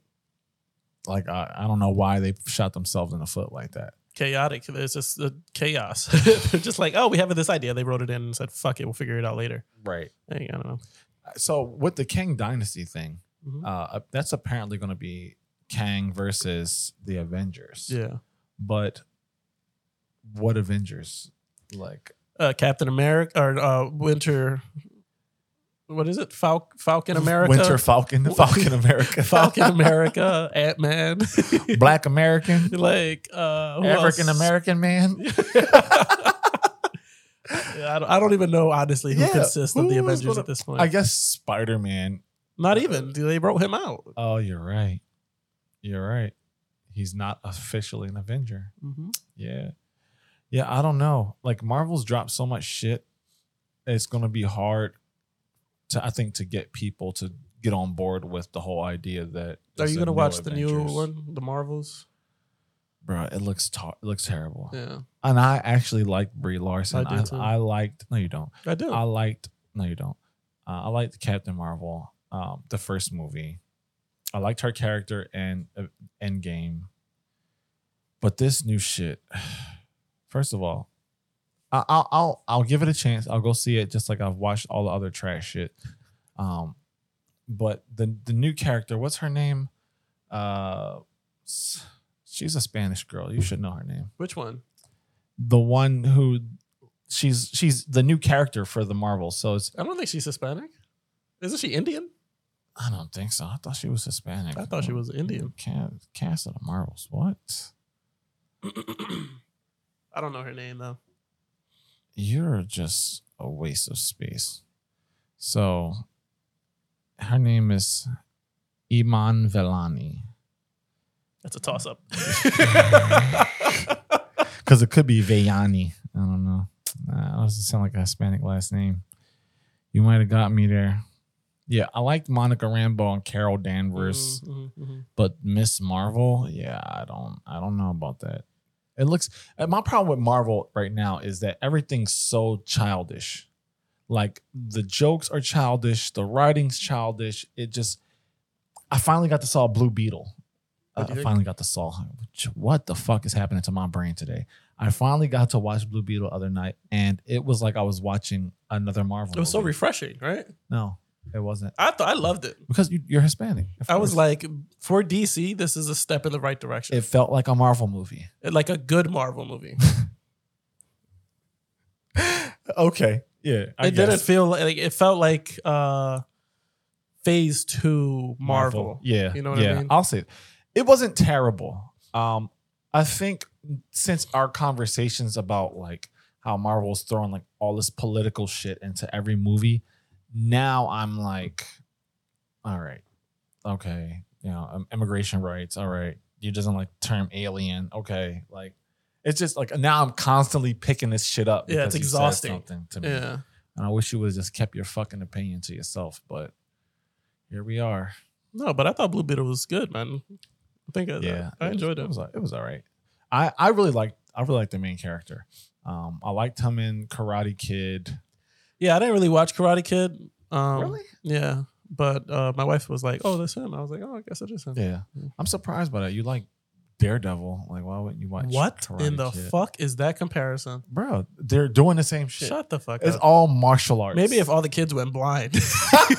Like I, I don't know why they shot themselves in the foot like that. Chaotic. There's just uh, chaos. They're just like, oh, we have this idea. They wrote it in and said, fuck it, we'll figure it out later. Right. Hey, I don't know. So with the Kang Dynasty thing, Mhm. uh, that's apparently going to be Kang versus the Avengers. Yeah. But what Avengers? Like Uh, Captain America or uh, Winter. What is it? Fal- Falcon America. Winter Falcon, Falcon America, Falcon America. Ant Man. Black American, like uh, who African? American man. I, don't, I don't even know honestly who Yeah, consists of the Avengers gonna- at this point. I guess Spider Man. Not even. They wrote him out. Oh, you're right. You're right. He's not officially an Avenger. Mhm. Yeah. Yeah, I don't know. Like Marvel's dropped so much shit. It's gonna be hard to I think to get people to get on board with the whole idea that Are you gonna new watch the new one, the Marvels? Bro, it looks it looks terrible. Yeah, And I actually like Brie Larson. I I. I liked no you don't. I do. I liked no you don't. Uh, I liked Captain Marvel, um, the first movie. I liked her character and uh, Endgame. But this new shit, first of all, I- I'll I'll I'll give it a chance. I'll go see it just like I've watched all the other trash shit. Um, but the the new character, what's her name? Uh, she's a Spanish girl. You should know her name. Which one? The one who she's she's the new character for the Marvel. So it's I don't think she's Hispanic. Isn't she Indian? I don't think so. I thought she was Hispanic. I thought she was Indian. Cast, cast of the Marvels. What? I don't know her name though. You're just a waste of space. So her name is Iman Vellani. That's a toss up. Because it could be Veyani. I don't know. Nah, it doesn't sound like a Hispanic last name. You might have got me there. Yeah, I liked Monica Rambeau and Carol Danvers, Mhm, mhm, mhm. but Miss Marvel, yeah, I don't, I don't know about that. It looks. uh, My problem with Marvel right now is that everything's so childish. Like the jokes are childish, the writing's childish. It just. I finally got to saw Blue Beetle. I What'd you think? finally got to saw. What the fuck is happening to my brain today? I finally got to watch Blue Beetle other night, and it was like I was watching another Marvel. It was so refreshing, right? no, it wasn't I thought I loved it. because you, you're Hispanic. of I was course. like, for DC, this is a step in the right direction. it felt like a Marvel movie. like a good Marvel movie. okay, yeah, I it didn't guess. feel like it felt like uh phase two Marvel. Yeah, You know what I yeah. mean? I'll say it. it wasn't terrible. Um, I think since our conversations about like how Marvel's throwing like all this political shit into every movie, now I'm like, all right, okay, you know, um, immigration rights, all right. You doesn't like term alien, okay, like. It's just like now I'm constantly picking this shit up. Yeah, it's you said exhausting. Something to me. Yeah. And I wish you would have just kept your fucking opinion to yourself. But here we are. No, but I thought Blue Beetle was good, man. I think I, Yeah, I enjoyed it. it. Was, it was all right. I I really liked I really liked the main character. Um, I liked him in Karate Kid. Yeah, I didn't really watch Karate Kid. Um, Really? Yeah, but uh, my wife was like, "Oh, that's him." I was like, "Oh, I guess it is him." Yeah, Yeah. I'm surprised by that. You like Daredevil? Like, why wouldn't you watch What Karate in the Kid? fuck is that comparison? bro? They're doing the same shit. Shut the fuck it's up. It's all martial arts. Maybe if all the kids went blind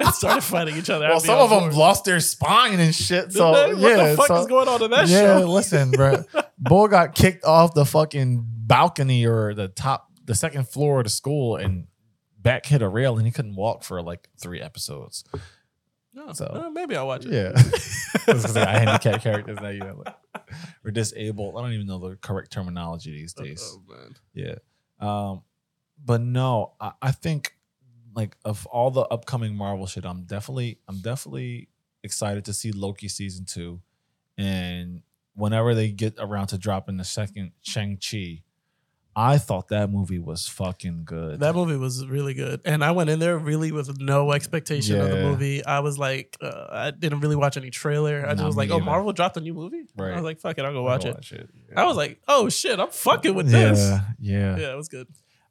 and started fighting each other. well, I'd some on of them lost their spine and shit. So what yeah, the fuck so- is going on in that yeah, show? listen, bro. Bull got kicked off the fucking balcony or the top, the second floor of the school and back hit a rail and he couldn't walk for like three episodes. No, So- uh, maybe I'll watch it. Yeah. Because I handicapped characters now, you know, like, or disabled. I don't even know the correct terminology these days. Oh, man. Yeah. Um, but no, I, I think like of all the upcoming Marvel shit, I'm definitely I'm definitely excited to see Loki season two. And whenever they get around to dropping the second Shang-Chi, I thought that movie was fucking good. That movie was really good, and I went in there really with no expectation of the movie. I was like, uh, I didn't really watch any trailer. I just was like, oh. Marvel dropped a new movie. I was like, fuck it, I'll go I'll watch it. watch it. I was like, oh shit, I'm fucking with yeah, this. Yeah. Yeah, it was good.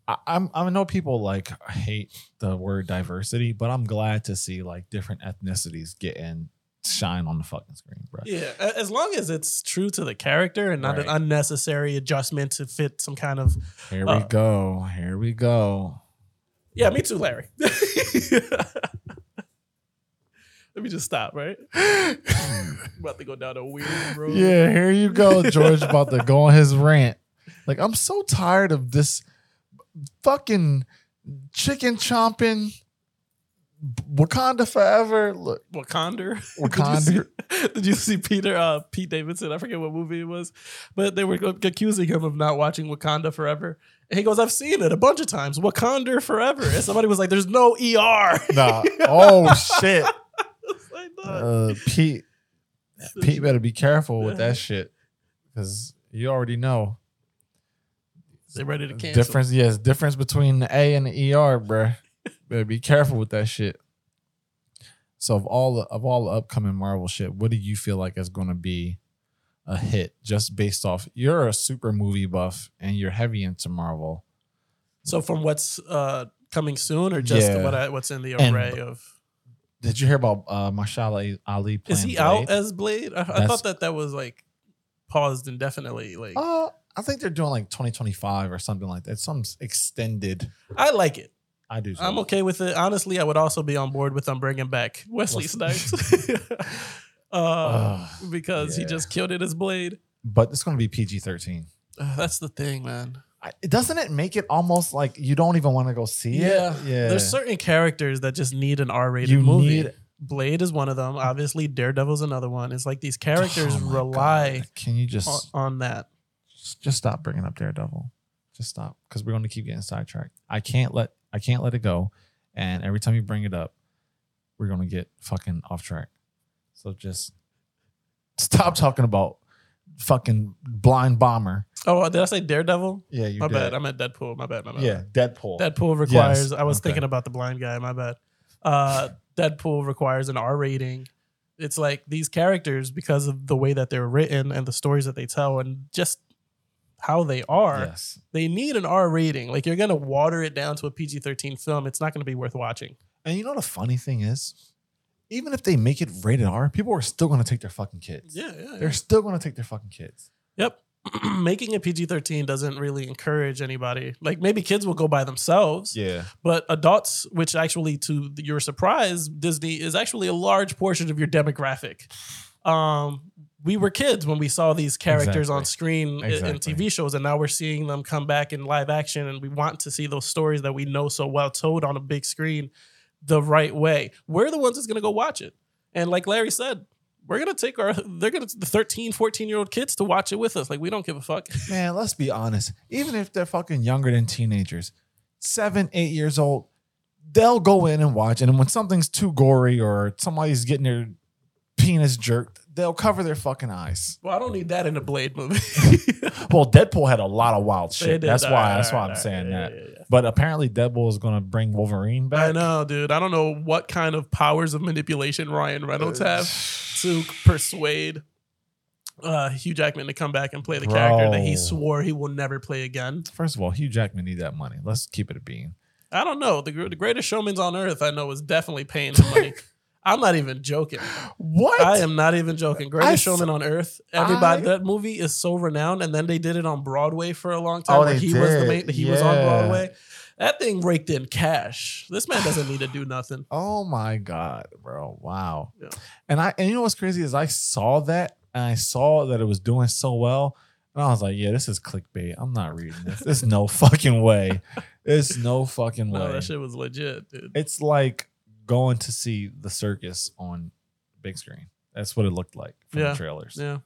I, I'm I know people like hate the word diversity, but I'm glad to see like different ethnicities getting shine on the fucking screen, bro. Yeah, as long as it's true to the character and not an unnecessary adjustment to fit some kind of. Here we Uh, go. Here we go. Yeah, me too, Larry. Let me just stop, right? about to go down a weird road. Yeah, here you go. George about to go on his rant. Like, I'm so tired of this fucking chicken chomping Wakanda forever. Look, Wakanda. Wakanda. Did you see, did you see Peter uh, Pete Davidson? I forget what movie it was, but they were accusing him of not watching Wakanda Forever. And he goes, "I've seen it a bunch of times. Wakanda Forever." And somebody was like, "There's no ER." nah. Oh shit. Like. Uh, Pete. Pete better be careful with that shit, because you already know They're ready to cancel. difference. Yes, difference between the A and the ER, bruh. Better be careful with that shit. So of all the of all the upcoming Marvel shit, what do you feel like is going to be a hit just based off? You're a super movie buff and you're heavy into Marvel. So from what's uh, coming soon or just Yeah. what I, what's in the And- array of? Did you hear about uh, Mahershala Ali playing Is he Blade? out as Blade? I, I That's- thought that that was like paused indefinitely. Like Uh, I think they're doing like 2025 or something like that. Some s- extended. I like it. I do. too. I'm okay with it. Honestly, I would also be on board with them bringing back Wesley Snipes. uh, Ugh, because he just killed it as Blade. but it's going to be PG 13. Uh, that's the thing, man. Doesn't it make it almost like you don't even want to go see Yeah. it? Yeah. There's certain characters that just need an R-rated movie. need- Blade is one of them. Obviously, Daredevil's another one. It's like these characters Oh rely God. Can you just on, on that. just stop bringing up Daredevil? Just stop because we're going to keep getting sidetracked. I can't let I can't let it go. And every time you bring it up, we're going to get fucking off track. So just stop talking about fucking blind bomber. Oh, did I say Daredevil? Yeah, you My did. bad. I meant Deadpool. My bad. My bad. yeah, Deadpool. Deadpool requires. Yes, I was okay. thinking about the blind guy. My bad. Uh, Deadpool requires an R rating. It's like these characters because of the way that they're written and the stories that they tell and just how they are. yes. They need an R rating. Like you're gonna water it down to a PG thirteen film. It's not gonna be worth watching. And you know what a funny thing is, even if they make it rated R, people are still going to take their fucking kids. Yeah, yeah. They're still going to take their fucking kids. Yep. Making a PG thirteen doesn't really encourage anybody. Like maybe kids will go by themselves. Yeah. but adults, which actually, to your surprise, Disney is actually a large portion of your demographic. Um, we were kids when we saw these characters on screen i- in TV shows, and now we're seeing them come back in live action, and we want to see those stories that we know so well told on a big screen the right way. We're the ones that's going to go watch it. And like Larry said, we're going to take our, they're going to, the 13, 14 year old kids to watch it with us. Like, we don't give a fuck. Man, let's be honest. Even if they're fucking younger than teenagers, seven, eight years old, they'll go in and watch. And when something's too gory or somebody's getting their penis jerked, they'll cover their fucking eyes. Well, I don't need that in a Blade movie. Well, Deadpool had a lot of wild shit. did. That's All why. that's why I'm saying. Yeah, that. yeah, yeah. But apparently, Deadpool is gonna bring Wolverine back. I know, dude. I don't know what kind of powers of manipulation Ryan Reynolds have to persuade uh, Hugh Jackman to come back and play the character that he swore he will never play again. First of all, Hugh Jackman need that money. Let's keep it a bean. I don't know. The, the greatest showman's on earth, I know, is definitely paying the money. I'm not even joking. What? I am not even joking. Greatest Showman on Earth. Everybody, I- that movie is so renowned, and then they did it on Broadway for a long time. Oh, they he was the did. main, he was on Broadway. That thing raked in cash. This man doesn't need to do nothing. Oh my god, bro! Wow. Yeah. And I and you know what's crazy is I saw that and I saw that it was doing so well, and I was like, yeah, this is clickbait. I'm not reading this. There's no fucking way. There's no fucking way. No, that shit was legit, dude. It's like going to see the circus on big screen. That's what it looked like from Yeah. the trailers. Yeah.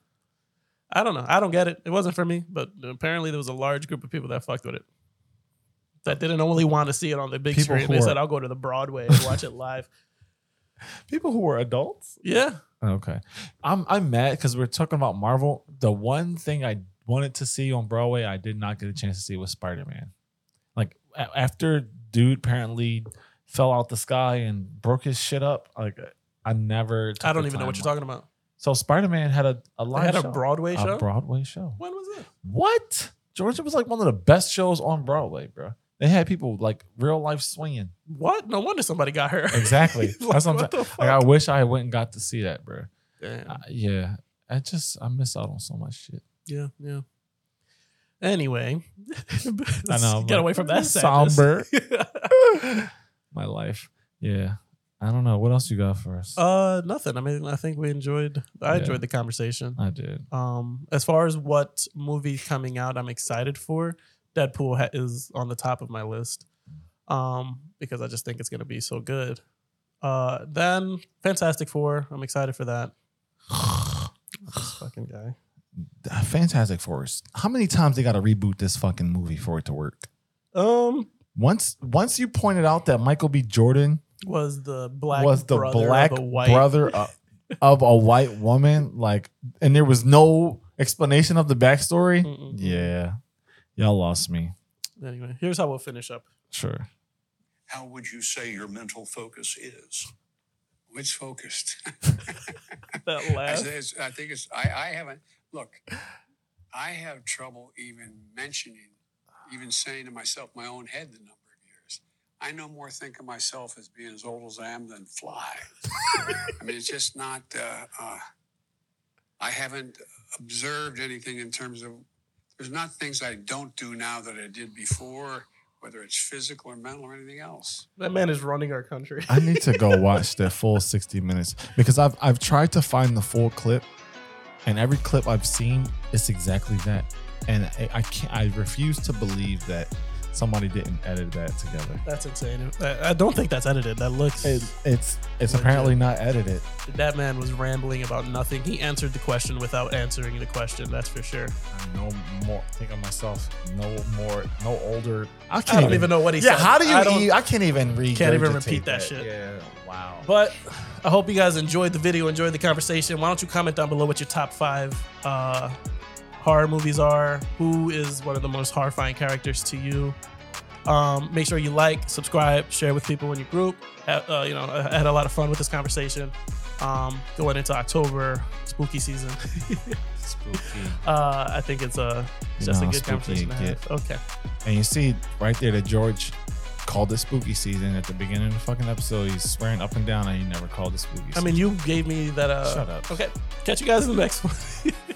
I don't know. I don't get it. It wasn't for me, but apparently there was a large group of people that fucked with it. That oh. didn't only want to see it on the big People screen. They are- said, I'll go to the Broadway and watch it live. People who were adults. Yeah. Okay. I'm I'm mad because we're talking about Marvel. The one thing I wanted to see on Broadway, I did not get a chance to see was Spider Man. Like a- after dude apparently fell out the sky and broke his shit up. Like I never. I don't even know what you're talking about. So Spider Man had a a They live had a show. Broadway a show? Broadway show. when was it? What? Georgia was like one of the best shows on Broadway, bro. They had people like real life swinging. What? No wonder somebody got hurt. Exactly. Like, That's what I'm what the Like I wish I went and got to see that, bro. Damn. Uh, yeah, I just I miss out on so much shit. Yeah, yeah. Anyway, I know, Get away from that somber. sadness. My life. Yeah. I don't know. What else you got for us? uh, nothing. I mean, I think we enjoyed. I Yeah. enjoyed the conversation. I did. Um, as far as what movie coming out, I'm excited for. Deadpool ha- is on the top of my list. Um, because I just think it's gonna be so good. Uh, then Fantastic Four. I'm excited for that. This fucking guy. Fantastic Four. How many times they got to reboot this fucking movie for it to work? Um, Once once you pointed out that Michael B. Jordan was the black was the brother black of a white brother of, of a white woman, like, and there was no explanation of the backstory. Mm-mm. Yeah, y'all lost me. Anyway, here's how we'll finish up. Sure. How would you say your mental focus is? Oh, Which focused? That I, laugh. I think it's. I, I haven't. Look, I have trouble even mentioning, even saying to myself, my own head, the number of years. I no more think of myself as being as old as I am than fly. I mean, it's just not. Uh, uh, I haven't observed anything in terms of. There's not things I don't do now that I did before, whether it's physical or mental or anything else. That man is running our country. I need to go watch the full 60 minutes because I've I've tried to find the full clip, and every clip I've seen is exactly that, and I, I can't. I refuse to believe that somebody didn't edit that together. That's insane. I I don't think that's edited. That looks. It, it's it's Legit. apparently not edited. that man was rambling about nothing. He answered the question without answering the question. That's for sure. I'm no more. Think of myself. No more. No older. I I can't don't even know what he Yeah, said. how do you? I don't- e- I can't even read. Can't even repeat that shit. Yeah. Wow. But I hope you guys enjoyed the video, enjoyed the conversation. Why don't you comment down below what your top five uh, horror movies are? Who is one of the most horrifying characters to you? Um, make sure you like, subscribe, share with people in your group. Uh, you know, I had a lot of fun with this conversation. Um, going into October, spooky season. Spooky. uh, I think it's a You just a good conversation to it have. Okay. And you see right there that George called it spooky season at the beginning of the fucking episode. He's swearing up and down that he never called it spooky. I mean, you gave me that. Uh, Shut up. Okay. Catch you guys in the next one.